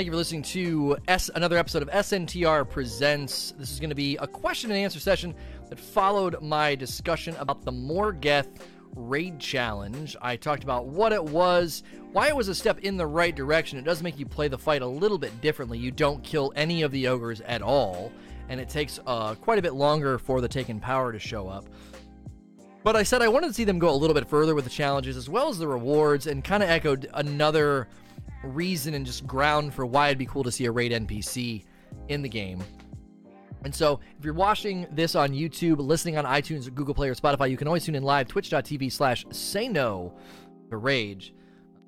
Thank you for listening to S- another episode of SNTR Presents. This is going to be a question and answer session that followed my discussion about the Morgeth Raid Challenge. I talked about what it was, why it was a step in the right direction. It does make you play the fight a little bit differently. You don't kill any of the ogres at all, and it takes uh, quite a bit longer for the Taken Power to show up. But I said I wanted to see them go a little bit further with the challenges as well as the rewards, and kind of echoed another reason and just ground for why it'd be cool to see a raid NPC in the game. And so, if you're watching this on YouTube, listening on iTunes, Google Play, or Spotify, you can always tune in live, twitch.tv slash say no to rage.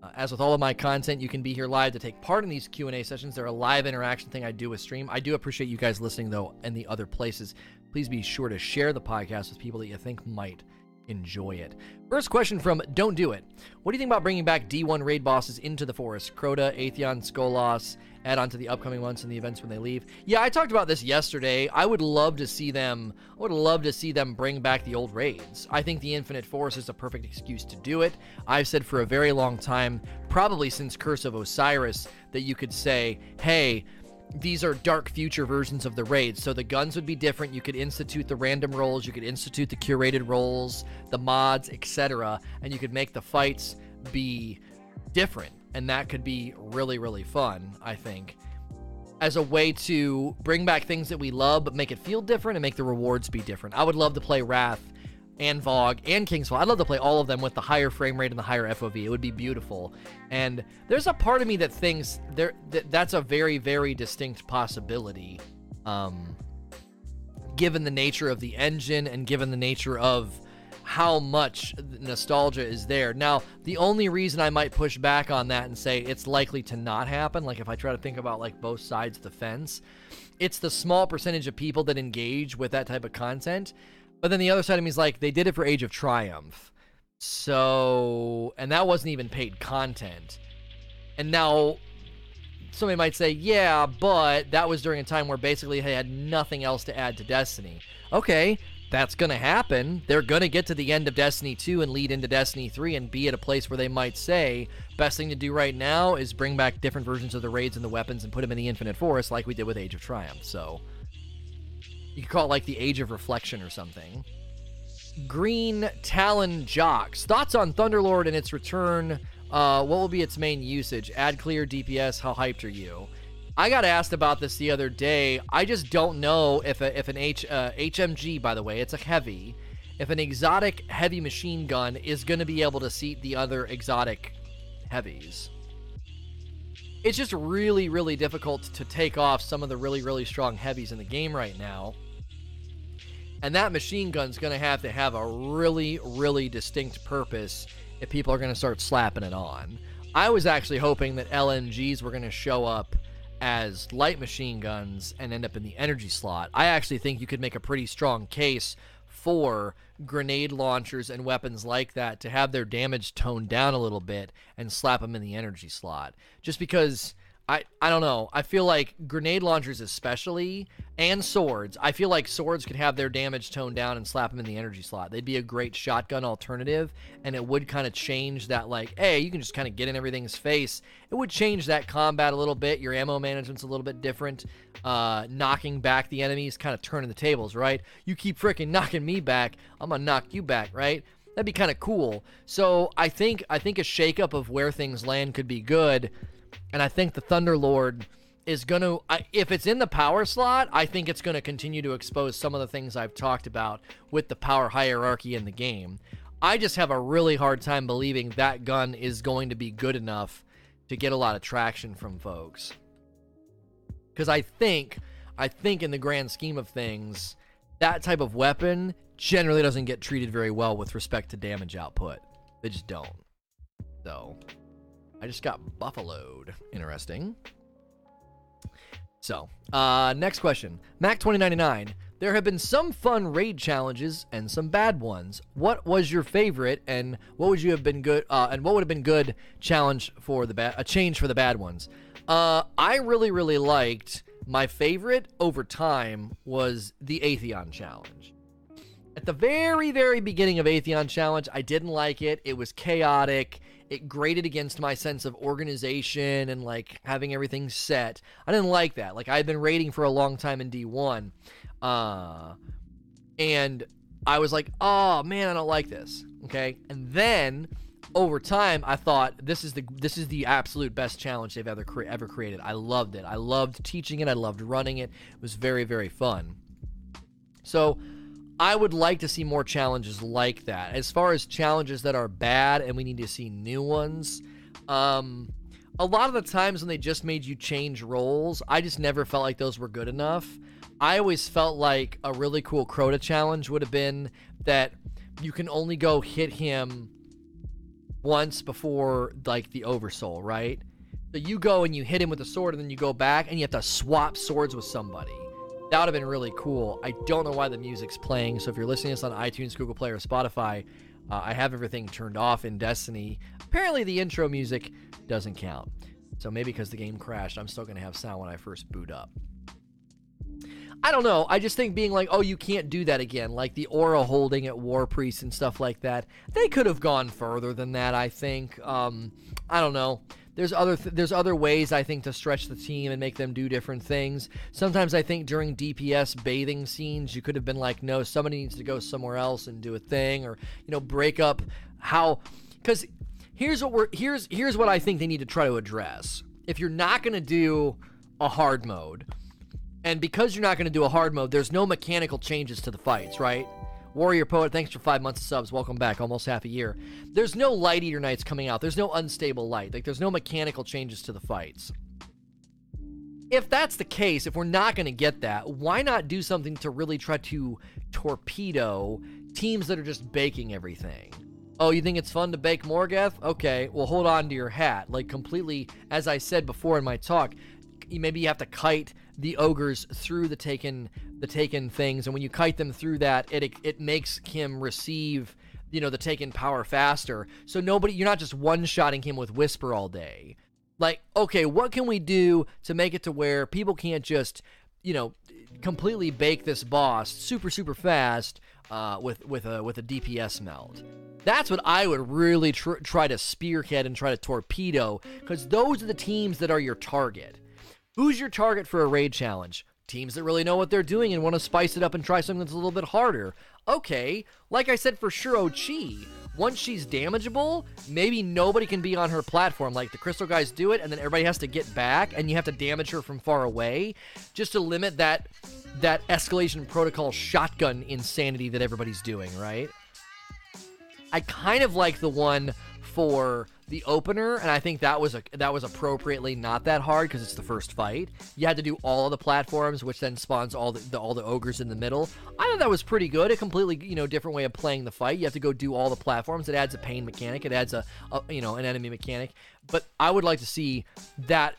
Uh, as with all of my content, you can be here live to take part in these Q&A sessions. They're a live interaction thing I do with stream. I do appreciate you guys listening, though, in the other places. Please be sure to share the podcast with people that you think might enjoy it. First question from Don't Do It. What do you think about bringing back D1 raid bosses into the forest? Crota, Atheon, Skolas, add on to the upcoming ones and the events when they leave. Yeah, I talked about this yesterday. I would love to see them I would love to see them bring back the old raids. I think the Infinite Forest is a perfect excuse to do it. I've said for a very long time, probably since Curse of Osiris, that you could say, "Hey, these are dark future versions of the raids. So the guns would be different. You could institute the random rolls, you could institute the curated rolls, the mods, etc., and you could make the fights be different. And that could be really, really fun, I think. As a way to bring back things that we love, but make it feel different and make the rewards be different. I would love to play Wrath and VoG and Kingsfall. I'd love to play all of them with the higher frame rate and the higher FOV. It would be beautiful. And there's a part of me that thinks there that that's a very very distinct possibility. Um, given the nature of the engine and given the nature of how much nostalgia is there. Now, the only reason I might push back on that and say it's likely to not happen, like if I try to think about like both sides of the fence, it's the small percentage of people that engage with that type of content but then the other side of me is like, they did it for Age of Triumph. So, and that wasn't even paid content. And now somebody might say, yeah, but that was during a time where basically they had nothing else to add to Destiny. Okay, that's going to happen. They're going to get to the end of Destiny 2 and lead into Destiny 3 and be at a place where they might say, best thing to do right now is bring back different versions of the raids and the weapons and put them in the Infinite Forest like we did with Age of Triumph. So, you could call it like the Age of Reflection or something. Green Talon Jocks. Thoughts on Thunderlord and its return? Uh, what will be its main usage? Ad clear, DPS. How hyped are you? I got asked about this the other day. I just don't know if a, if an H uh, HMG, by the way, it's a heavy. If an exotic heavy machine gun is going to be able to seat the other exotic heavies. It's just really, really difficult to take off some of the really, really strong heavies in the game right now. And that machine gun's going to have to have a really, really distinct purpose if people are going to start slapping it on. I was actually hoping that LMGs were going to show up as light machine guns and end up in the energy slot. I actually think you could make a pretty strong case for grenade launchers and weapons like that to have their damage toned down a little bit and slap them in the energy slot. Just because I, I don't know. I feel like grenade launchers, especially, and swords. I feel like swords could have their damage toned down and slap them in the energy slot. They'd be a great shotgun alternative, and it would kind of change that, like, hey, you can just kind of get in everything's face. It would change that combat a little bit. Your ammo management's a little bit different. Uh, knocking back the enemies, kind of turning the tables, right? You keep freaking knocking me back, I'm gonna knock you back, right? That'd be kind of cool. So I think I think a shakeup of where things land could be good and I think the Thunderlord is going to, if it's in the power slot, I think it's going to continue to expose some of the things I've talked about with the power hierarchy in the game. I just have a really hard time believing that gun is going to be good enough to get a lot of traction from folks. Because I think, I think in the grand scheme of things, that type of weapon generally doesn't get treated very well with respect to damage output. They just don't. So. I just got buffaloed. Interesting. So, uh, next question. Mac 2099. There have been some fun raid challenges and some bad ones. What was your favorite, and what would you have been good? Uh, and what would have been good challenge for the bad? A change for the bad ones. Uh, I really, really liked my favorite over time was the Atheon challenge. At the very, very beginning of Atheon challenge, I didn't like it. It was chaotic it grated against my sense of organization and like having everything set. I didn't like that. Like I had been raiding for a long time in D1. Uh and I was like, "Oh, man, I don't like this." Okay? And then over time, I thought this is the this is the absolute best challenge they've ever cre- ever created. I loved it. I loved teaching it. I loved running it. It was very very fun. So, I would like to see more challenges like that. As far as challenges that are bad and we need to see new ones, um, a lot of the times when they just made you change roles, I just never felt like those were good enough. I always felt like a really cool Crota challenge would have been that you can only go hit him once before like the oversoul, right? So you go and you hit him with a sword and then you go back and you have to swap swords with somebody. That would have been really cool. I don't know why the music's playing. So if you're listening to this on iTunes, Google Play, or Spotify, uh, I have everything turned off in Destiny. Apparently, the intro music doesn't count. So maybe because the game crashed, I'm still going to have sound when I first boot up. I don't know. I just think being like, oh, you can't do that again, like the aura holding at War Priest and stuff like that. They could have gone further than that. I think. Um, I don't know there's other th- there's other ways I think to stretch the team and make them do different things. Sometimes I think during DPS bathing scenes you could have been like, no, somebody needs to go somewhere else and do a thing, or you know, break up how because here's what we're here's here's what I think they need to try to address. If you're not to do a hard mode, and because you're not to do a hard mode, there's no mechanical changes to the fights, right? Warrior Poet, thanks for five months of subs. Welcome back, almost half a year. There's no Light Eater Knights coming out. There's no unstable light. Like, there's no mechanical changes to the fights. If that's the case, if we're not going to get that, why not do something to really try to torpedo teams that are just baking everything? Oh, you think it's fun to bake Morgeth? Okay, well, hold on to your hat. Like, completely, as I said before in my talk, maybe you have to kite the ogres through the taken the taken things, and when you kite them through that, it it makes him receive you know the taken power faster. So nobody, you're not just one shotting him with whisper all day. Like, okay, what can we do to make it to where people can't just you know completely bake this boss super super fast uh, with with a with a DPS meld. That's what I would really tr- try to spearhead and try to torpedo because those are the teams that are your target. Who's your target for a raid challenge? Teams that really know what they're doing and want to spice it up and try something that's a little bit harder. Okay, like I said for Shuro-Chi, once she's damageable, maybe nobody can be on her platform. Like the Crystal guys do it, and then everybody has to get back, and you have to damage her from far away, just to limit that that escalation protocol shotgun insanity that everybody's doing. Right? I kind of like the one for the opener, and I think that was a that was appropriately not that hard because it's the first fight. You had to do all of the platforms, which then spawns all the, the, all the ogres in the middle. I thought that was pretty good. A completely you know different way of playing the fight. You have to go do all the platforms. It adds a pain mechanic. It adds a, a you know an enemy mechanic. But I would like to see that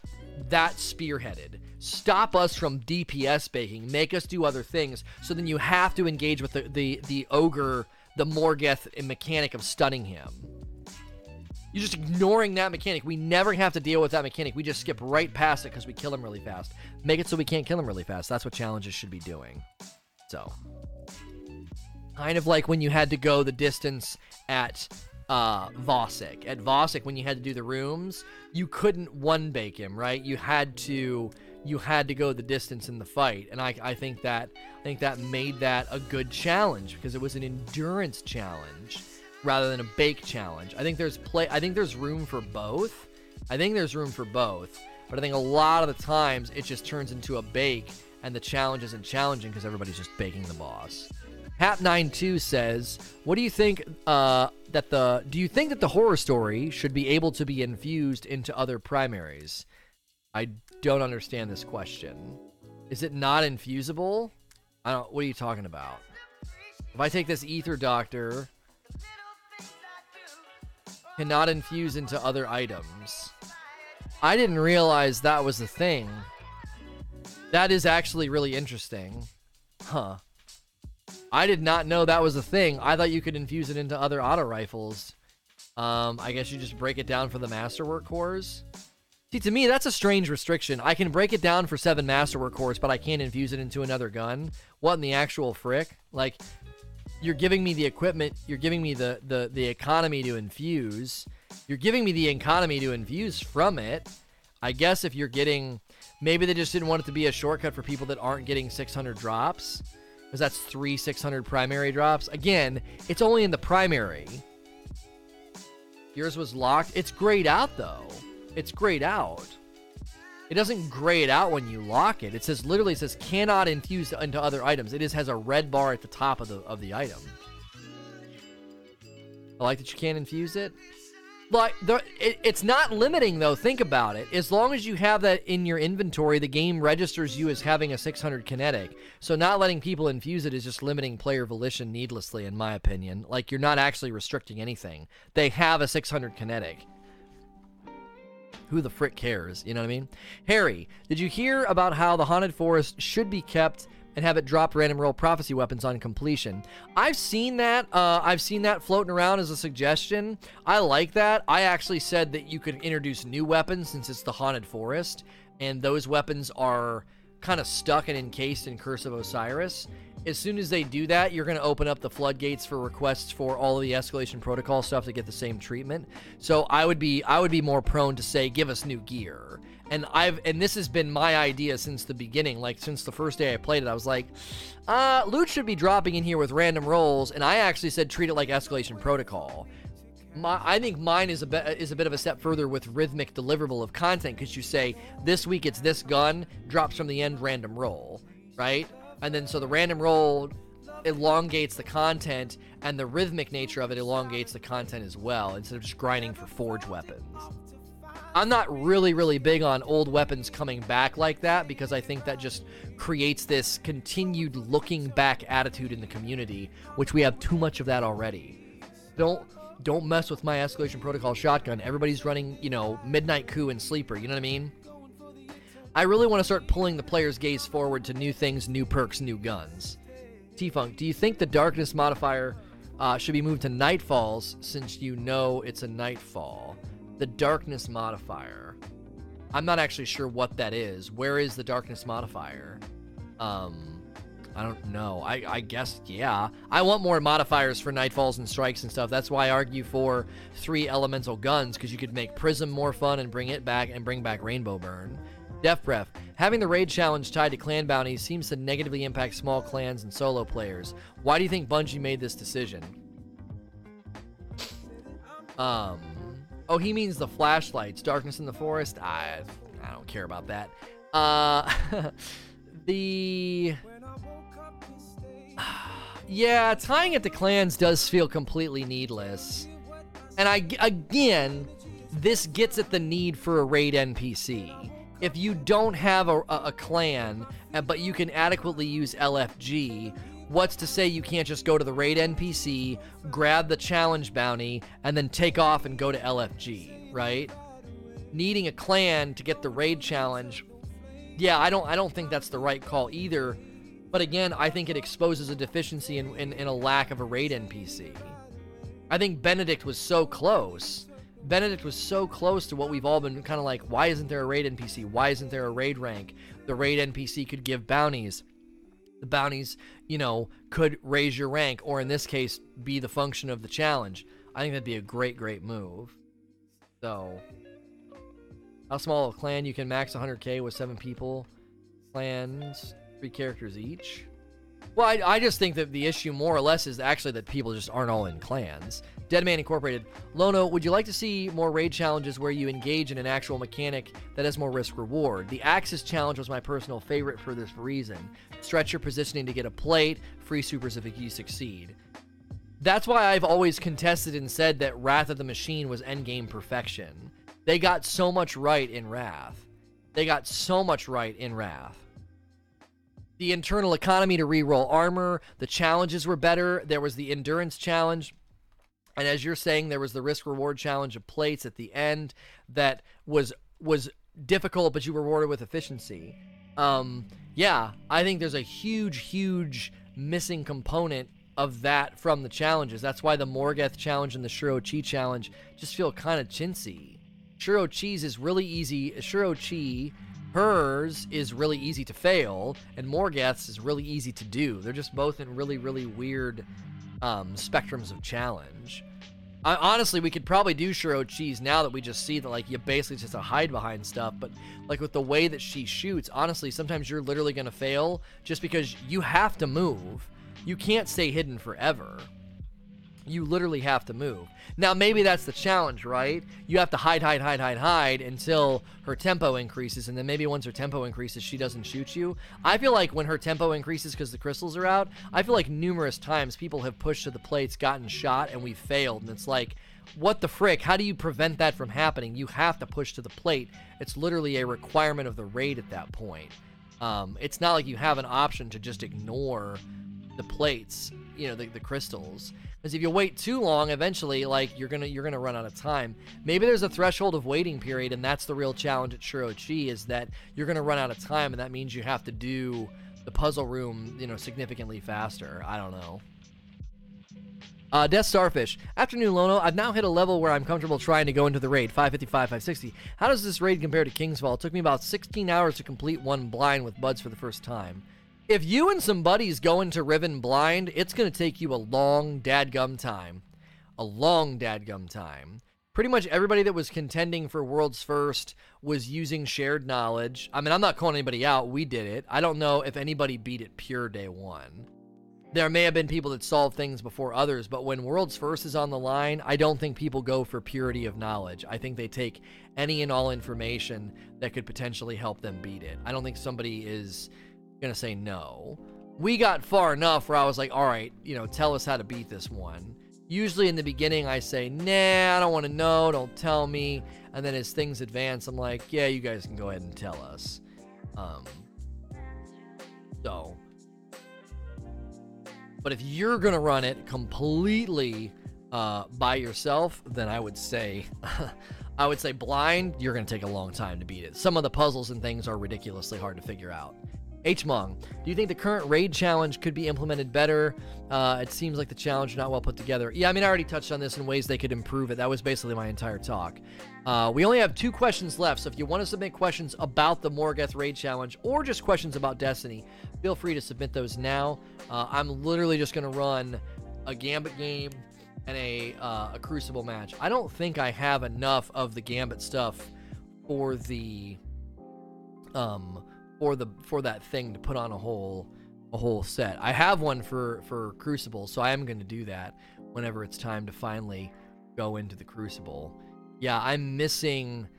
that spearheaded. Stop us from DPS baking. Make us do other things. So then you have to engage with the the, the ogre, the Morgeth mechanic of stunning him. You're just ignoring that mechanic. We never have to deal with that mechanic. We just skip right past it because we kill him really fast. Make it so we can't kill him really fast. That's what challenges should be doing. So, kind of like when you had to go the distance at uh, Vosik. At Vosik, when you had to do the rooms, you couldn't one bake him, right? You had to you had to go the distance in the fight, and I, I think that I think that made that a good challenge because it was an endurance challenge rather than a bake challenge. I think there's play I think there's room for both. I think there's room for both. But I think a lot of the times it just turns into a bake and the challenge isn't challenging because everybody's just baking the boss. Hap92 says, "What do you think uh, that the do you think that the horror story should be able to be infused into other primaries?" I don't understand this question. Is it not infusible? I don't. What are you talking about? If I take this ether doctor cannot infuse into other items. I didn't realize that was a thing. That is actually really interesting. Huh. I did not know that was a thing. I thought you could infuse it into other auto rifles. Um, I guess you just break it down for the Masterwork cores. See, to me, that's a strange restriction. I can break it down for seven Masterwork cores, but I can't infuse it into another gun. What in the actual frick? Like, you're giving me the equipment, you're giving me the the the economy to infuse. You're giving me the economy to infuse from it. I guess if you're getting maybe they just didn't want it to be a shortcut for people that aren't getting 600 drops because that's 3 600 primary drops. Again, it's only in the primary. Yours was locked. It's grayed out though. It's grayed out. It doesn't gray it out when you lock it. It says literally it says cannot infuse into other items. It just has a red bar at the top of the of the item. I like that you can't infuse it. Like the, it, it's not limiting though. Think about it. As long as you have that in your inventory, the game registers you as having a 600 kinetic. So not letting people infuse it is just limiting player volition needlessly, in my opinion. Like you're not actually restricting anything. They have a 600 kinetic. Who the frick cares? You know what I mean? Harry, did you hear about how the Haunted Forest should be kept and have it drop random roll prophecy weapons on completion? I've seen that. Uh, I've seen that floating around as a suggestion. I like that. I actually said that you could introduce new weapons since it's the Haunted Forest, and those weapons are kind of stuck and encased in Curse of Osiris as soon as they do that, you're going to open up the floodgates for requests for all of the escalation protocol stuff to get the same treatment. So I would be I would be more prone to say give us new gear. And I've and this has been my idea since the beginning, like since the first day I played it. I was like, uh, loot should be dropping in here with random rolls, and I actually said treat it like escalation protocol. My, I think mine is a bit is a bit of a step further with rhythmic deliverable of content because you say this week it's this gun drops from the end random roll, right? and then so the random roll elongates the content and the rhythmic nature of it elongates the content as well instead of just grinding for forge weapons i'm not really really big on old weapons coming back like that because i think that just creates this continued looking back attitude in the community which we have too much of that already don't don't mess with my escalation protocol shotgun everybody's running you know midnight coup and sleeper you know what i mean I really want to start pulling the player's gaze forward to new things, new perks, new guns. T Funk, do you think the darkness modifier uh, should be moved to nightfalls since you know it's a nightfall? The darkness modifier. I'm not actually sure what that is. Where is the darkness modifier? Um, I don't know. I, I guess, yeah. I want more modifiers for nightfalls and strikes and stuff. That's why I argue for three elemental guns, because you could make Prism more fun and bring it back and bring back Rainbow Burn. Death Breath. Having the raid challenge tied to clan bounties seems to negatively impact small clans and solo players. Why do you think Bungie made this decision? Um. Oh, he means the flashlights. Darkness in the forest. I, I don't care about that. Uh, the. Yeah, tying it to clans does feel completely needless. And I again, this gets at the need for a raid NPC if you don't have a, a, a clan, uh, but you can adequately use LFG, what's to say you can't just go to the raid NPC, grab the challenge bounty, and then take off and go to LFG, right? Needing a clan to get the raid challenge, yeah, I don't I don't think that's the right call either. But again, I think it exposes a deficiency in, in, in a lack of a raid NPC. I think Benedict was so close Benedict was so close to what we've all been kind of like, why isn't there a raid NPC? Why isn't there a raid rank? The raid NPC could give bounties. The bounties, you know, could raise your rank, or in this case, be the function of the challenge. I think that'd be a great, great move. So, how small a clan? You can max 100k with seven people. Clans, three characters each. Well, I, I just think that the issue more or less is actually that people just aren't all in clans. Deadman Incorporated. Lono, would you like to see more raid challenges where you engage in an actual mechanic that has more risk reward? The Aksis challenge was my personal favorite for this reason. Stretch your positioning to get a plate, free supers if you succeed. That's why I've always contested and said that Wrath of the Machine was endgame perfection. They got so much right in Wrath. They got so much right in Wrath the internal economy to re-roll armor. The challenges were better. There was the endurance challenge. And as you're saying, there was the risk reward challenge of plates at the end that was was difficult, but you rewarded with efficiency. Um, yeah, I think there's a huge, huge missing component of that from the challenges. That's why the Morgeth challenge and the Shuro Chi challenge just feel kind of chintzy. Shuro Chi's is really easy. Shuro Chi Hers is really easy to fail, and Morgeth's is really easy to do. They're just both in really, really weird um, spectrums of challenge. I, honestly, we could probably do Shuro Cheese now that we just see that like you basically just have to hide behind stuff. But like with the way that she shoots, honestly, sometimes you're literally gonna fail just because you have to move. You can't stay hidden forever you literally have to move. Now, maybe that's the challenge, right? You have to hide, hide, hide, hide, hide until her tempo increases, and then maybe once her tempo increases, she doesn't shoot you. I feel like when her tempo increases because the crystals are out, I feel like numerous times people have pushed to the plates, gotten shot, and we've failed. And it's like, what the frick? How do you prevent that from happening? You have to push to the plate. It's literally a requirement of the raid at that point. Um, it's not like you have an option to just ignore the plates, you know, the, the crystals. Because if you wait too long, eventually, like you're gonna you're gonna run out of time. Maybe there's a threshold of waiting period, and that's the real challenge at Chi is that you're gonna run out of time, and that means you have to do the puzzle room, you know, significantly faster. I don't know. Uh, Death Starfish. Afternoon, Lono. I've now hit a level where I'm comfortable trying to go into the raid. 555, 560. How does this raid compare to Kingsfall? It took me about 16 hours to complete one blind with buds for the first time if you and some buddies go into Riven blind, it's going to take you a long dadgum time. A long dadgum time. Pretty much everybody that was contending for World's First was using shared knowledge. I mean, I'm not calling anybody out. We did it. I don't know if anybody beat it pure day one. There may have been people that solved things before others, but when World's First is on the line, I don't think people go for purity of knowledge. I think they take any and all information that could potentially help them beat it. I don't think somebody is gonna say no. We got far enough where I was like, all right, you know, tell us how to beat this one. Usually in the beginning, I say, nah, I don't want to know, don't tell me. And then as things advance, I'm like, yeah, you guys can go ahead and tell us. Um, so, but if you're gonna run it completely uh, by yourself, then I would say, I would say blind. You're gonna take a long time to beat it. Some of the puzzles and things are ridiculously hard to figure out. Hmong, do you think the current raid challenge could be implemented better? Uh, it seems like the challenge not well put together. Yeah, I mean, I already touched on this in ways they could improve it. That was basically my entire talk. Uh, we only have two questions left, so if you want to submit questions about the Morgeth raid challenge or just questions about Destiny, feel free to submit those now. Uh, I'm literally just going to run a Gambit game and a, uh, a Crucible match. I don't think I have enough of the Gambit stuff for the um for the for that thing to put on a whole a whole set. I have one for for Crucible, so I am going to do that whenever it's time to finally go into the Crucible. Yeah, I'm missing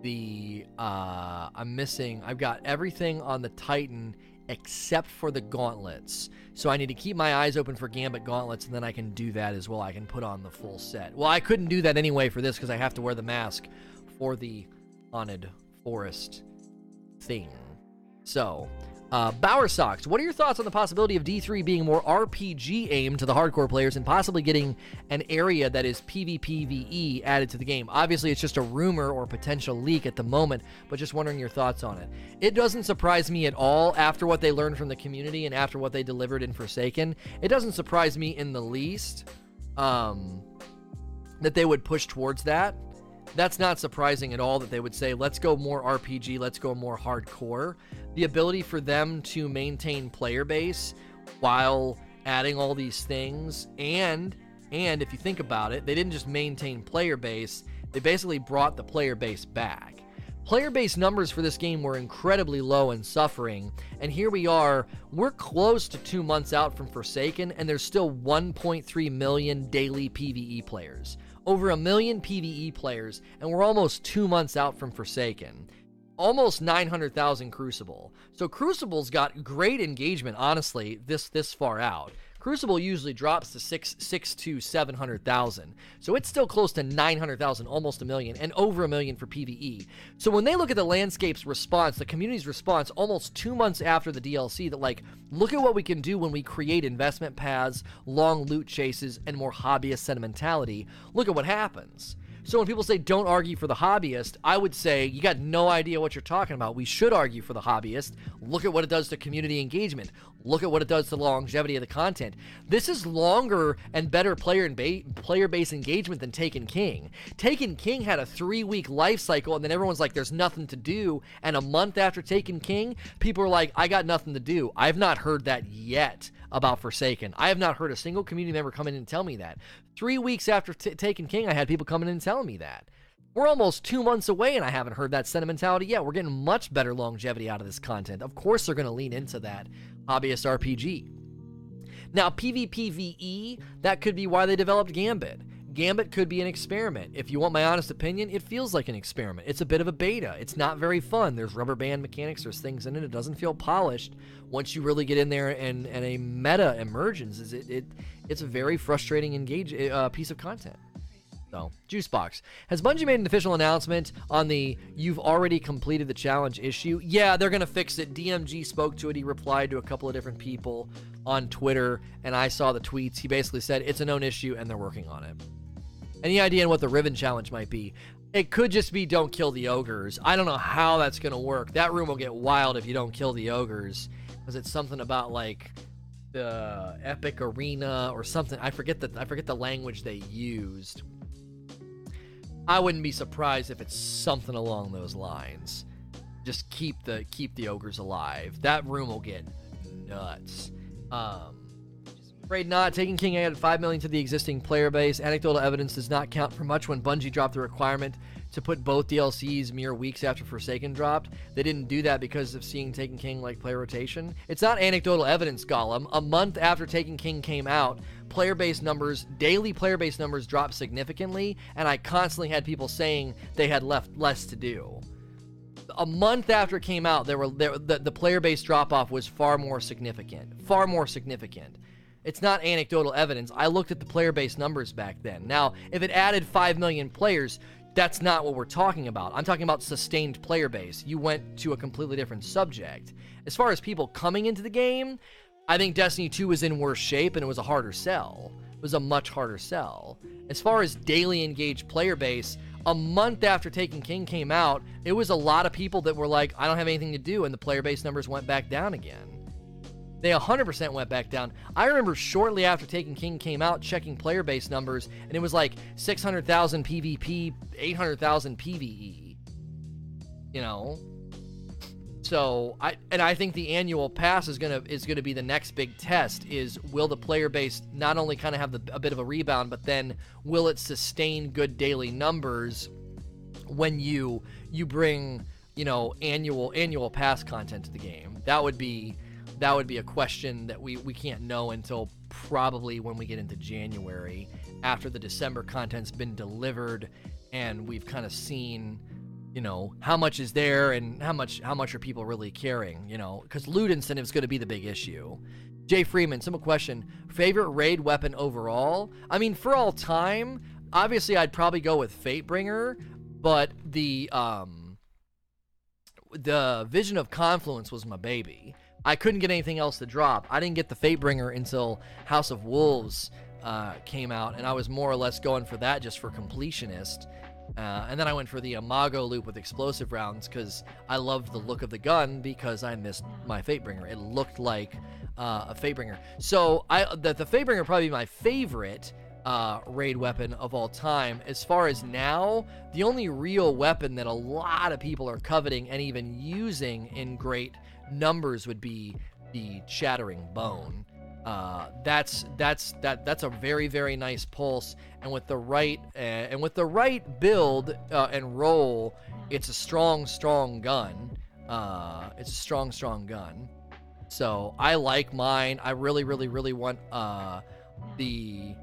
the uh I'm missing I've got everything on the Titan except for the gauntlets. So I need to keep my eyes open for Gambit gauntlets, and then I can do that as well. I can put on the full set. Well, I couldn't do that anyway for this because I have to wear the mask for the haunted forest thing. So, uh, Bower Socks, what are your thoughts on the possibility of D3 being more RPG aimed to the hardcore players and possibly getting an area that is PvPvE added to the game? Obviously, it's just a rumor or potential leak at the moment, but just wondering your thoughts on it. It doesn't surprise me at all after what they learned from the community and after what they delivered in Forsaken. It doesn't surprise me in the least um, that they would push towards that. That's not surprising at all that they would say, let's go more RPG, let's go more hardcore. The ability for them to maintain player base while adding all these things and and if you think about it they didn't just maintain player base they basically brought the player base back. Player base numbers for this game were incredibly low and suffering and here we are we're close to two months out from forsaken and there's still 1.3 million daily pve players over a million pve players and we're almost two months out from forsaken almost 900,000 Crucible. So Crucible's got great engagement, honestly, this this far out. Crucible usually drops to six six to seven hundred thousand, so it's still close to nine hundred thousand, almost a million, and over a million for PVE. So when they look at the landscape's response, the community's response, almost two months after the DLC, that like, look at what we can do when we create investment paths, long loot chases, and more hobbyist sentimentality. Look at what happens. So when people say don't argue for the hobbyist, I would say you got no idea what you're talking about. We should argue for the hobbyist. Look at what it does to community engagement. Look at what it does to the longevity of the content. This is longer and better player and ba- player base engagement than Taken King. Taken King had a three week life cycle, and then everyone's like, "There's nothing to do." And a month after Taken King, people are like, "I got nothing to do." I've not heard that yet about Forsaken. I have not heard a single community member come in and tell me that. Three weeks after t- Taken King, I had people coming in and telling me that. We're almost two months away, and I haven't heard that sentimentality yet. We're getting much better longevity out of this content. Of course, they're going to lean into that hobbyist RPG. Now, PvPvE, that could be why they developed Gambit. Gambit could be an experiment. If you want my honest opinion, it feels like an experiment. It's a bit of a beta. It's not very fun. There's rubber band mechanics, there's things in it. It doesn't feel polished. Once you really get in there and, and a meta emerges, it, it it's a very frustrating engage uh, piece of content. So, Juicebox. Has Bungie made an official announcement on the you've already completed the challenge issue? Yeah, they're going to fix it. DMG spoke to it. He replied to a couple of different people on Twitter, and I saw the tweets. He basically said it's a known issue and they're working on it. Any idea on what the Riven challenge might be? It could just be don't kill the ogres. I don't know how that's going to work. That room will get wild if you don't kill the ogres. Because it's something about like the epic arena or something. I forget the I forget the language they used. I wouldn't be surprised if it's something along those lines. Just keep the keep the ogres alive. That room will get nuts. Um, Afraid not. Taken King added 5 million to the existing player base. Anecdotal evidence does not count for much when Bungie dropped the requirement to put both DLCs mere weeks after Forsaken dropped. They didn't do that because of seeing Taken King like player rotation. It's not anecdotal evidence, Gollum. A month after Taken King came out, player base numbers, daily player base numbers dropped significantly, and I constantly had people saying they had left less to do. A month after it came out, there were there, the, the player base drop off was far more significant. Far more significant. It's not anecdotal evidence. I looked at the player base numbers back then. Now, if it added 5 million players, that's not what we're talking about. I'm talking about sustained player base. You went to a completely different subject. As far as people coming into the game, I think Destiny 2 was in worse shape and it was a harder sell. It was a much harder sell. As far as daily engaged player base, a month after Taken King came out, it was a lot of people that were like, I don't have anything to do, and the player base numbers went back down again. They 100% went back down. I remember shortly after Taken King came out, checking player base numbers, and it was like 600,000 PvP, 800,000 PvE. You know, so I and I think the annual pass is gonna is gonna be the next big test. Is will the player base not only kind of have the, a bit of a rebound, but then will it sustain good daily numbers when you you bring you know annual annual pass content to the game? That would be that would be a question that we, we can't know until probably when we get into January after the December content's been delivered and we've kind of seen you know how much is there and how much how much are people really caring you know? Because loot incentive is going to be the big issue. Jay freeman simple question. Favorite raid weapon overall? I mean for all time obviously i'd probably go with fatebringer but the um the vision of confluence was my baby I couldn't get anything else to drop. I didn't get the Fatebringer until House of Wolves uh, came out, and I was more or less going for that just for completionist. Uh, and then I went for the Imago loop with explosive rounds because I loved the look of the gun because I missed my Fatebringer. It looked like uh, a Fatebringer. So I the, the Fatebringer probably my favorite uh, raid weapon of all time. As far as now, the only real weapon that a lot of people are coveting and even using in great numbers would be the Chattering Bone. Uh, that's that's that that's a very very nice pulse, and with the right uh, and with the right build uh, and roll, it's a strong strong gun. Uh, it's a strong strong gun. So I like mine. I really really really want uh, the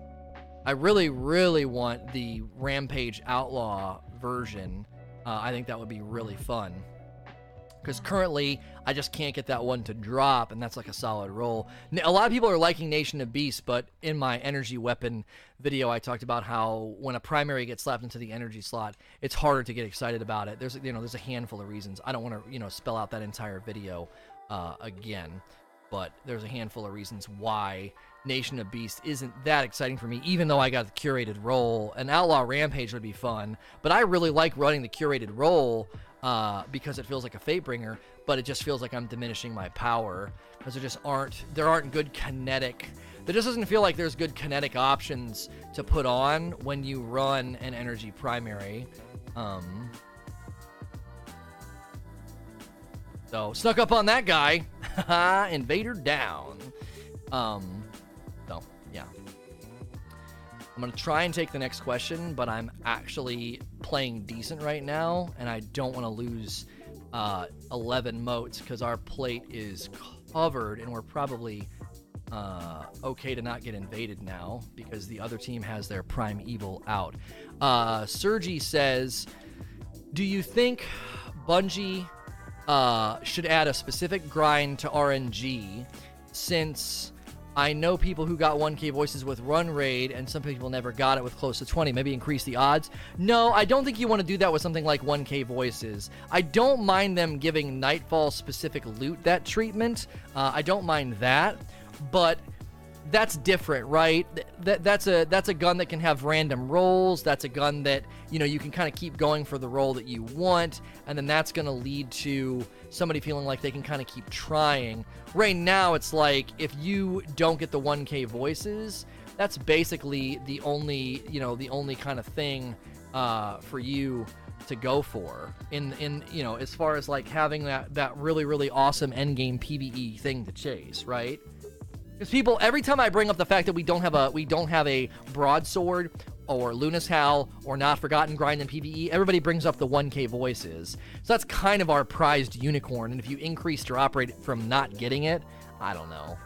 I really really want the Rampage Outlaw version. Uh, I think that would be really fun because currently I just can't get that one to drop, and that's like a solid roll. A lot of people are liking Nation of Beasts, but in my energy weapon video, I talked about how when a primary gets slapped into the energy slot, it's harder to get excited about it. There's you know there's a handful of reasons. I don't want to you know spell out that entire video uh, again, but there's a handful of reasons why Nation of Beasts isn't that exciting for me, even though I got the curated roll. An Outlaw Rampage would be fun, but I really like running the curated roll uh, because it feels like a fate bringer, but it just feels like I'm diminishing my power because there just aren't there aren't good kinetic. There just doesn't feel like there's good kinetic options to put on when you run an energy primary. Um, so snuck up on that guy. Invader down. Um. I'm gonna try and take the next question, but I'm actually playing decent right now, and I don't want to lose uh, 11 motes because our plate is covered, and we're probably uh, okay to not get invaded now because the other team has their Primeval out. Uh, Sergi says, "Do you think Bungie uh, should add a specific grind to RNG since?" I know people who got 1K voices with Run Raid, and some people never got it with close to 20. Maybe increase the odds. No, I don't think you want to do that with something like 1K voices. I don't mind them giving Nightfall specific loot that treatment. Uh, I don't mind that, but that's different, right? That that's a that's a gun that can have random rolls. That's a gun that you know you can kind of keep going for the roll that you want, and then that's going to lead to somebody feeling like they can kind of keep trying. Right now, it's like if you don't get the 1K voices, that's basically the only you know the only kind of thing uh, for you to go for in in you know as far as like having that that really really awesome end game PVE thing to chase, right? Because people, every time I bring up the fact that we don't have a we don't have a broadsword or Luna's Howl or Not Forgotten grind in PVE, everybody brings up the 1K voices. So that's kind of our prized unicorn. And if you increase drop rate from not getting it, I don't know.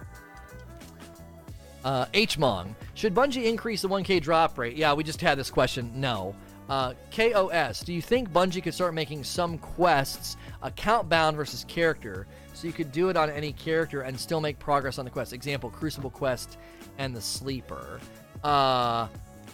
Uh, Hmong, should Bungie increase the 1K drop rate? Yeah, we just had this question. No. Uh, KOS, do you think Bungie could start making some quests account bound versus character? So you could do it on any character and still make progress on the quest. Example, Crucible Quest and the Sleeper. Uh,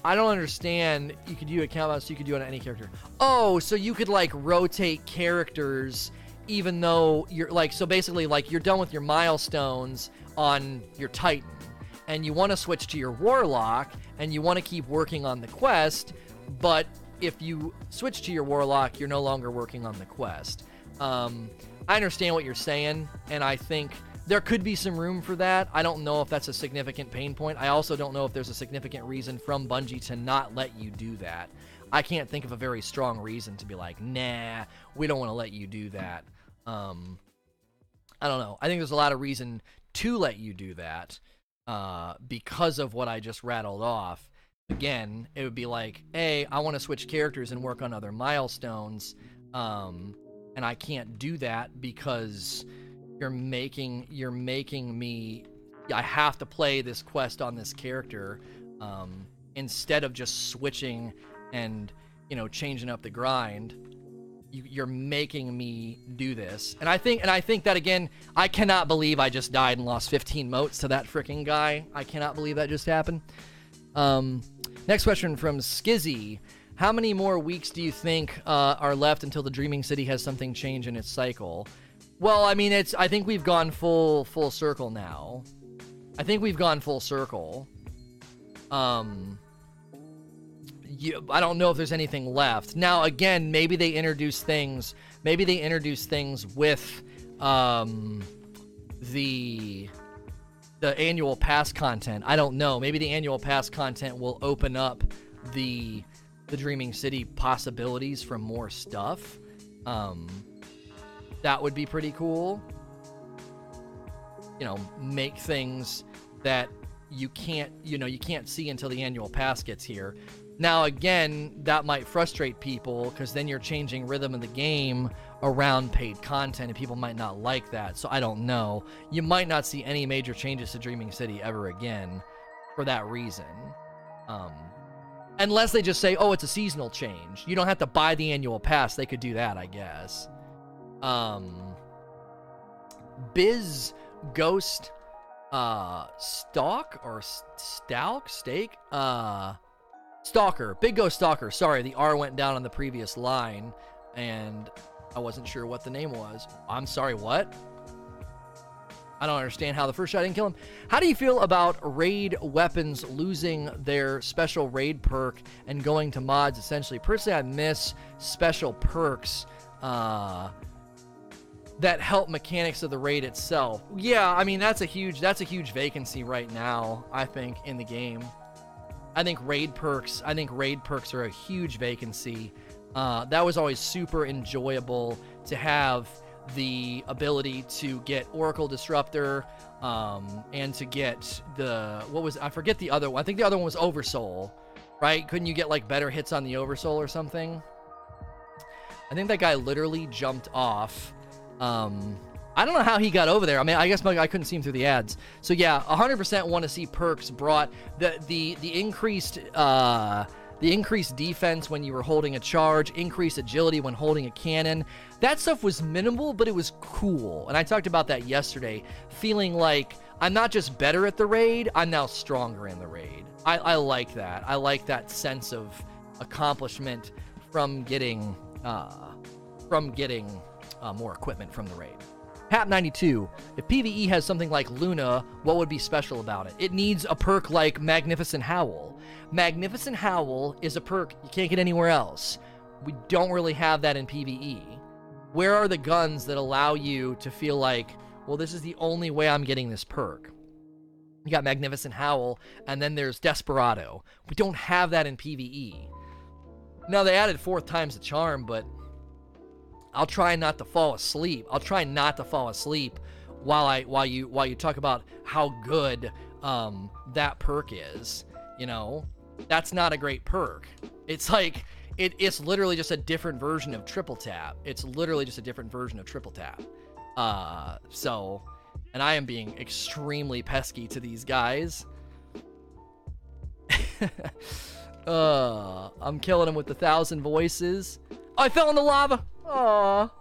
I don't understand. You could do a countdown, so you could do it on any character. Oh, so you could like rotate characters, even though you're like so basically like you're done with your milestones on your Titan, and you want to switch to your Warlock, and you want to keep working on the quest, but if you switch to your Warlock, you're no longer working on the quest. Um, I understand what you're saying, and I think there could be some room for that. I don't know if that's a significant pain point. I also don't know if there's a significant reason from Bungie to not let you do that. I can't think of a very strong reason to be like, nah, we don't want to let you do that. Um, I don't know. I think there's a lot of reason to let you do that uh, because of what I just rattled off. Again, it would be like, hey, I want to switch characters and work on other milestones. Um, and I can't do that because you're making you're making me I have to play this quest on this character um, instead of just switching and you know changing up the grind. You, are making me do this, and I think and I think that again, I cannot believe I just died and lost 15 motes to that freaking guy. I cannot believe that just happened. Um, next question from Skizzy. How many more weeks do you think uh, are left until the Dreaming City has something change in its cycle? Well, I mean, it's. I think we've gone full full circle now. I think we've gone full circle. Um, you, I don't know if there's anything left. Now, again, maybe they introduce things. Maybe they introduce things with um, the the annual pass content. I don't know. Maybe the annual pass content will open up the the Dreaming City possibilities from more stuff. Um, that would be pretty cool. You know, make things that you can't, you know, you can't see until the annual pass gets here. Now, again, that might frustrate people because then you're changing rhythm of the game around paid content, and people might not like that. So I don't know. You might not see any major changes to Dreaming City ever again for that reason. Um, Unless they just say, oh, it's a seasonal change. You don't have to buy the annual pass. They could do that, I guess. Um, Biz Ghost uh Stalk or Stalk Steak uh Stalker Big Ghost Stalker sorry the R went down on the previous line and I wasn't sure what the name was I'm sorry what I don't understand how the first shot didn't kill him. How do you feel about raid weapons losing their special raid perk and going to mods essentially? Personally, I miss special perks uh, that help mechanics of the raid itself. Yeah, I mean that's a huge that's a huge vacancy right now. I think in the game. I think raid perks. I think raid perks are a huge vacancy. Uh, that was always super enjoyable to have the ability to get Oracle Disruptor, um, and to get the what was I forget the other one. I think the other one was Oversoul, right? Couldn't you get like better hits on the Oversoul or something? I think that guy literally jumped off. Um, I don't know how he got over there. I mean, I guess I couldn't see him through the ads. So yeah, 100% want to see perks brought. The the the increased uh, the increased defense when you were holding a charge, increased agility when holding a cannon. That stuff was minimal, but it was cool. And I talked about that yesterday, feeling like I'm not just better at the raid, I'm now stronger in the raid. I, I like that. I like that sense of accomplishment from getting uh, from getting uh, more equipment from the raid. Hap 92. If PvE has something like Luna, what would be special about it? It needs a perk like Magnificent Howl. Magnificent Howl is a perk you can't get anywhere else. We don't really have that in PvE. Where are the guns that allow you to feel like, well, this is the only way I'm getting this perk? You got Magnificent Howl, and then there's Desperado. We don't have that in PvE. Now, they added fourth times the charm, but I'll try not to fall asleep. I'll try not to fall asleep while I while you while you talk about how good um, that perk is. You know, that's not a great perk. It's like it, it's literally just a different version of triple tap. It's literally just a different version of triple tap. Uh, so, and I am being extremely pesky to these guys. uh, I'm killing them with a thousand voices. I fell in the lava. Aww.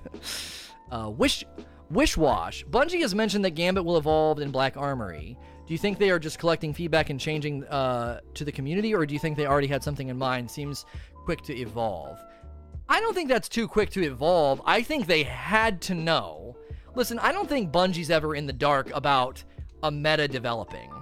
uh, wish, Wishwash. Bungie has mentioned that Gambit will evolve in Black Armory. Do you think they are just collecting feedback and changing uh, to the community, or do you think they already had something in mind? Seems quick to evolve. I don't think that's too quick to evolve. I think they had to know. Listen, I don't think Bungie's ever in the dark about a meta developing.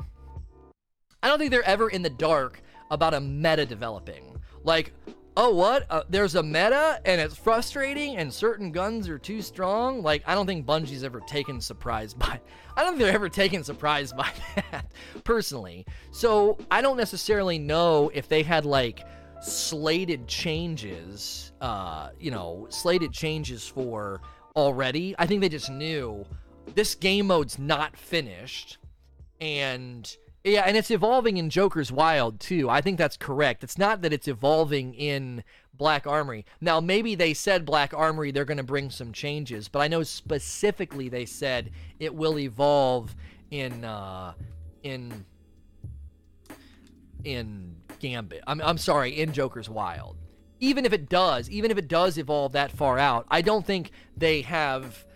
I don't think they're ever in the dark about a meta developing. Like, oh what? Uh, there's a meta and it's frustrating and certain guns are too strong. Like i don't think bungie's ever taken surprise by i don't think they're ever taken surprise by that personally. So i don't necessarily know if they had like slated changes uh you know slated changes for already. I think they just knew this game mode's not finished and yeah, and it's evolving in Joker's Wild too. I think that's correct. It's not that it's evolving in Black Armory. Now, maybe they said Black Armory they're going to bring some changes, but I know specifically they said it will evolve in uh, in in Gambit. I'm I'm sorry, in Joker's Wild. Even if it does, even if it does evolve that far out, I don't think they have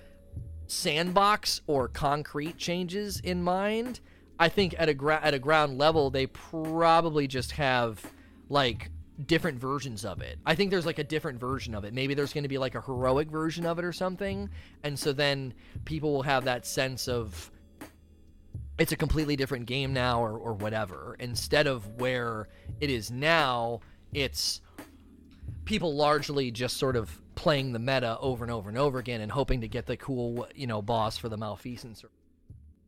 sandbox or concrete changes in mind. I think at a gra- at a ground level, they probably just have like different versions of it. I think there's like a different version of it. Maybe there's going to be like a heroic version of it or something, and so then people will have that sense of it's a completely different game now or, or whatever. Instead of where it is now, it's people largely just sort of playing the meta over and over and over again and hoping to get the cool, you know, boss for the malfeasance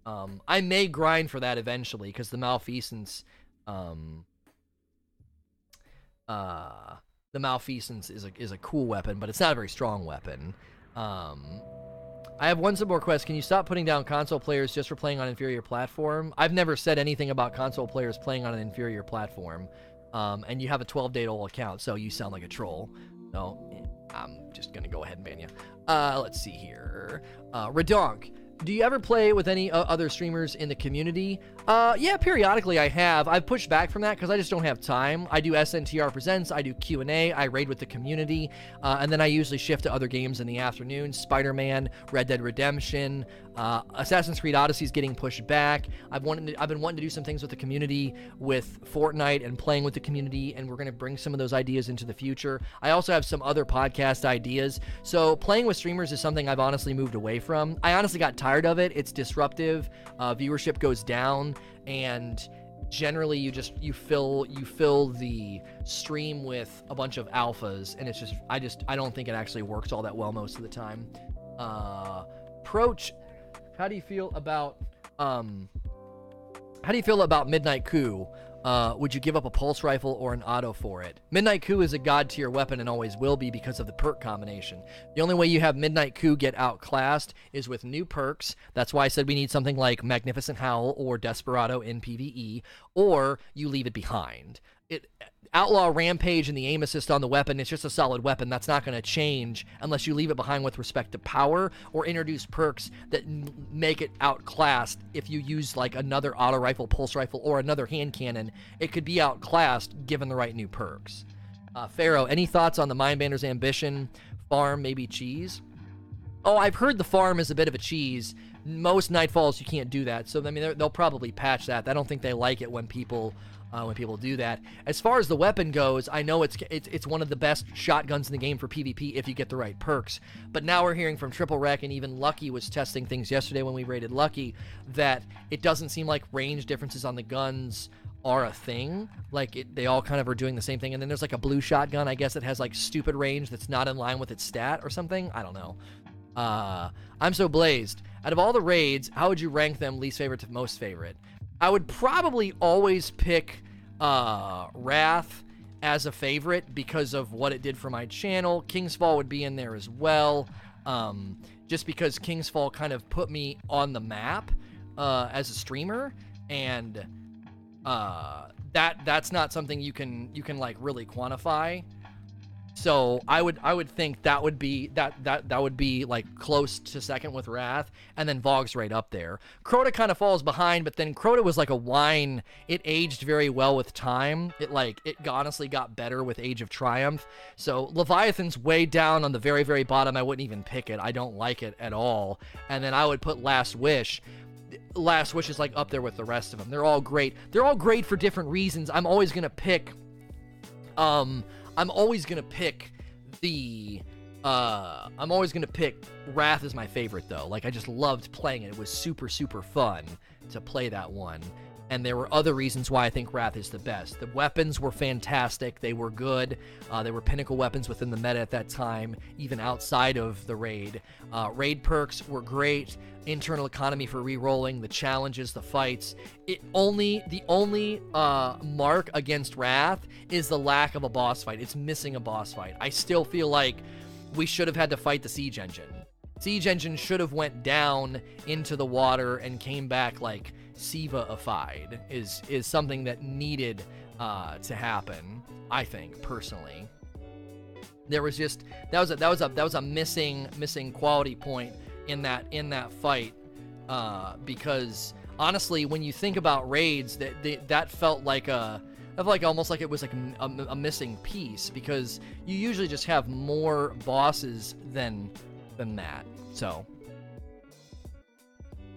um, I may grind for that eventually because the malfeasance, um, uh, the malfeasance is a is a cool weapon, but it's not a very strong weapon. Um, I have one more quest. Can you stop putting down console players just for playing on inferior platform? I've never said anything about console players playing on an inferior platform. Um, and you have a 12 day old account, so you sound like a troll. So I'm just gonna go ahead and ban you. Uh, let's see here. Uh, Redonk do you ever play with any uh, other streamers in the community? Uh, yeah, periodically I have. I've pushed back from that because I just don't have time. I do SNTR Presents, I do Q&A, I raid with the community, uh, and then I usually shift to other games in the afternoon. Spider-Man, Red Dead Redemption, uh, Assassin's Creed Odyssey is getting pushed back. I've wanted to, I've been wanting to do some things with the community with Fortnite and playing with the community, and we're going to bring some of those ideas into the future. I also have some other podcast ideas. So playing with streamers is something I've honestly moved away from. I honestly got tired of it. It's disruptive. Uh, viewership goes down, and generally you just you fill you fill the stream with a bunch of alphas and it's just i just i don't think it actually works all that well most of the time uh approach how do you feel about um how do you feel about Midnight Coup? Uh, would you give up a pulse rifle or an auto for it? Midnight Coup is a god tier weapon and always will be because of the perk combination. The only way you have Midnight Coup get outclassed is with new perks. That's why I said we need something like Magnificent Howl or Desperado in PvE, or you leave it behind. It outlaw rampage and the aim assist on the weapon it's just a solid weapon. That's not going to change unless you leave it behind with respect to power or introduce perks that make it outclassed. If you use like another auto rifle pulse rifle or another hand cannon it could be outclassed given the right new perks. Uh, pharaoh any thoughts on the mindbender's ambition? Farm maybe cheese? Oh i've heard the farm is a bit of a cheese. Most nightfalls you can't do that. So i mean they'll probably patch that. I don't think they like it when people uh, when people do that. As far as the weapon goes, I know it's, it's it's one of the best shotguns in the game for PvP if you get the right perks. But now we're hearing from Triple Wreck and even Lucky was testing things yesterday when we rated Lucky that it doesn't seem like range differences on the guns are a thing. Like it, they all kind of are doing the same thing. And then there's like a blue shotgun, I guess, that has like stupid range that's not in line with its stat or something. I don't know. Uh, I'm so blazed. Out of all the raids, how would you rank them least favorite to most favorite? I would probably always pick uh, Wrath as a favorite because of what it did for my channel. King's Fall would be in there as well, um, just because King's Fall kind of put me on the map uh, as a streamer, and uh, that that's not something you can you can like really quantify. So I would I would think that would be that that that would be like close to second with Wrath, and then VoG's right up there. Crota kind of falls behind, but then Crota was like a wine. It aged very well with time. It like it honestly got better with Age of Triumph. So Leviathan's way down on the very very bottom. I wouldn't even pick it. I don't like it at all. And then I would put Last Wish. Last Wish is like up there with the rest of them. They're all great. They're all great for different reasons. I'm always gonna pick. Um I'm always gonna pick the uh I'm always gonna pick Wrath is my favorite though. Like I just loved playing it. It was super, super fun to play that one. And there were other reasons why I think Wrath is the best. The weapons were fantastic. They were good. Uh, they were pinnacle weapons within the meta at that time, even outside of the raid. Uh, raid perks were great internal economy for re-rolling, the challenges, the fights. It only the only uh, mark against Wrath is the lack of a boss fight. It's missing a boss fight. I still feel like we should have had to fight the siege engine. Siege engine should have went down into the water and came back like Siva-ified is is something that needed uh, to happen. I think personally, there was just that was a that was a that was a missing missing quality point in that in that fight uh, because honestly, when you think about raids, that that felt like a of like almost like it was like a, a, a, missing piece because you usually just have more bosses than than that. So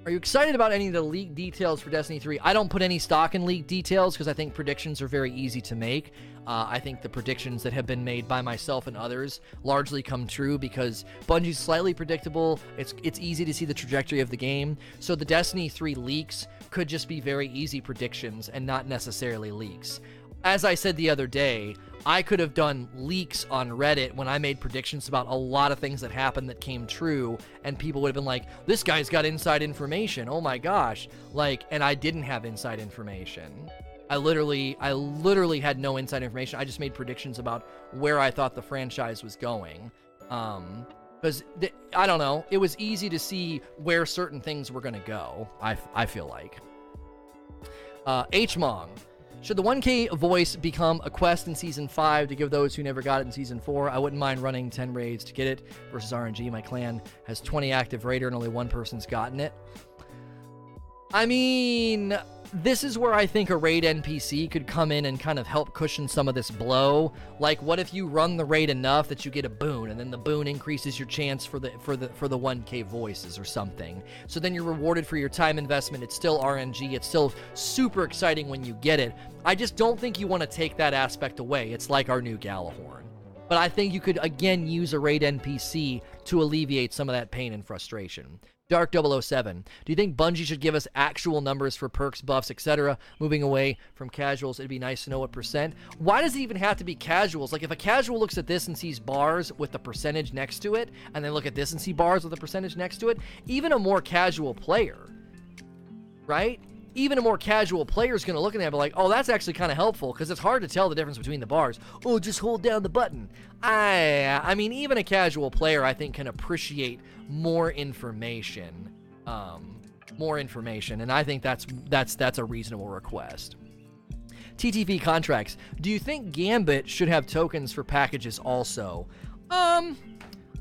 are you excited about any of the leak details for Destiny 3? I don't put any stock in leak details because I think predictions are very easy to make. Uh, I think the predictions that have been made by myself and others largely come true because Bungie's slightly predictable. It's it's easy to see the trajectory of the game. So the Destiny 3 leaks could just be very easy predictions and not necessarily leaks. As I said the other day, I could have done leaks on Reddit when I made predictions about a lot of things that happened that came true, and people would have been like, this guy's got inside information. Oh my gosh. Like, and I didn't have inside information. I literally, I literally had no inside information. I just made predictions about where I thought the franchise was going. Um, because th- I don't know, it was easy to see where certain things were going to go. I, I feel like. Uh, H Mong. Should the 1K voice become a quest in Season 5 to give those who never got it in Season 4? I wouldn't mind running 10 raids to get it versus RNG. My clan has 20 active raider and only one person's gotten it. I mean, this is where I think a raid NPC could come in and kind of help cushion some of this blow. Like, what if you run the raid enough that you get a boon, and then the boon increases your chance for the for the for the 1K voices or something. So then you're rewarded for your time investment. It's still RNG. It's still super exciting when you get it. I just don't think you want to take that aspect away. It's like our new Gjallarhorn. But I think you could again use a raid NPC to alleviate some of that pain and frustration. Dark 007. Do you think Bungie should give us actual numbers for perks, buffs, etc.? Moving away from casuals, it'd be nice to know what percent. Why does it even have to be casuals? Like if a casual looks at this and sees bars with the percentage next to it, and then look at this and see bars with the percentage next to it, even a more casual player, right? Even a more casual player is going to look at that and be like, oh, that's actually kind of helpful because it's hard to tell the difference between the bars. Oh, just hold down the button. I, I mean, even a casual player, I think, can appreciate more information. Um, more information, and I think that's that's that's a reasonable request. TTV contracts. Do you think Gambit should have tokens for packages also? Um,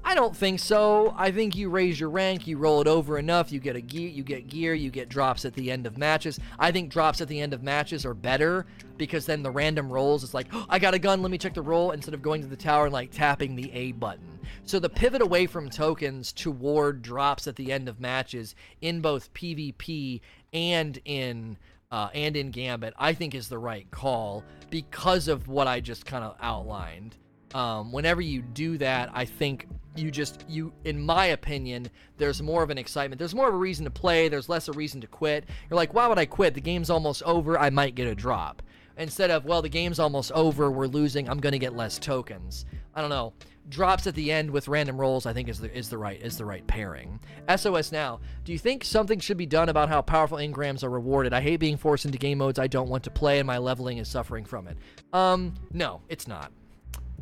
I don't think so. I think you raise your rank, you roll it over enough, you get a gear, you get gear, you get drops at the end of matches. I think drops at the end of matches are better because then the random rolls is like, oh, I got a gun, let me check the roll instead of going to the tower and like tapping the A button. So the pivot away from tokens toward drops at the end of matches in both PvP and in uh, and in Gambit, I think is the right call because of what I just kind of outlined. Um, whenever you do that, I think you just you in my opinion there's more of an excitement. There's more of a reason to play. There's less of a reason to quit. You're like why would i quit? The game's almost over. I might get a drop. Instead of well the game's almost over. We're losing. I'm going to get less tokens. I don't know. Drops at the end with random rolls i think is the is the right is the right pairing. Sos now. Do you think something should be done about how powerful engrams are rewarded? I hate being forced into game modes i don't want to play and my leveling is suffering from it. Um no it's not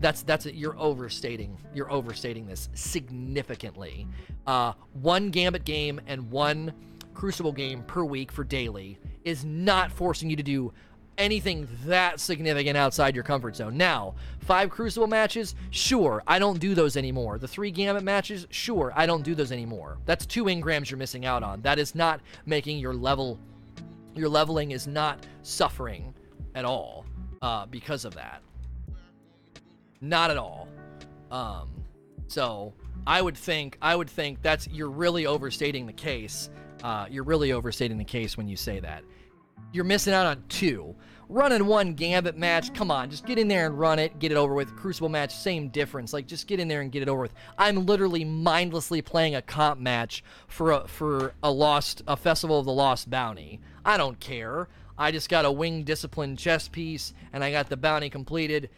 that's that's. You're overstating. You're overstating this significantly. Uh, one Gambit game and one Crucible game per week for daily is not forcing you to do anything that significant outside your comfort zone. Now, five Crucible matches, sure, I don't do those anymore. The three Gambit matches, sure, I don't do those anymore. That's two engrams you're missing out on. That is not making your level, your leveling is not suffering at all uh, because of that. Not at all. Um, so I would think I would think that's you're really overstating the case. Uh, you're really overstating the case when you say that. You're missing out on two. Running one gambit match, come on, just get in there and run it, get it over with. Crucible match, same difference. Like just get in there and get it over with. I'm literally mindlessly playing a comp match for a for a lost a festival of the lost bounty. I don't care. I just got a wing discipline chess piece and I got the bounty completed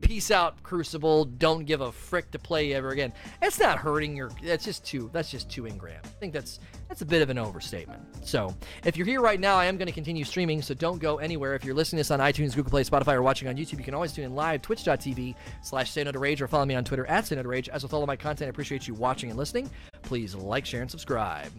peace out crucible. Don't give a frick to play ever again. It's not hurting your that's just too that's just too engram i think that's that's a bit of an overstatement. So if you're here right now i am going to continue streaming so don't go anywhere. If you're listening to this on itunes google play spotify or watching on youtube you can always tune in live twitch.tv slash no rage or follow me on twitter at no rage as with all of my content i appreciate you watching and listening. Please like share and subscribe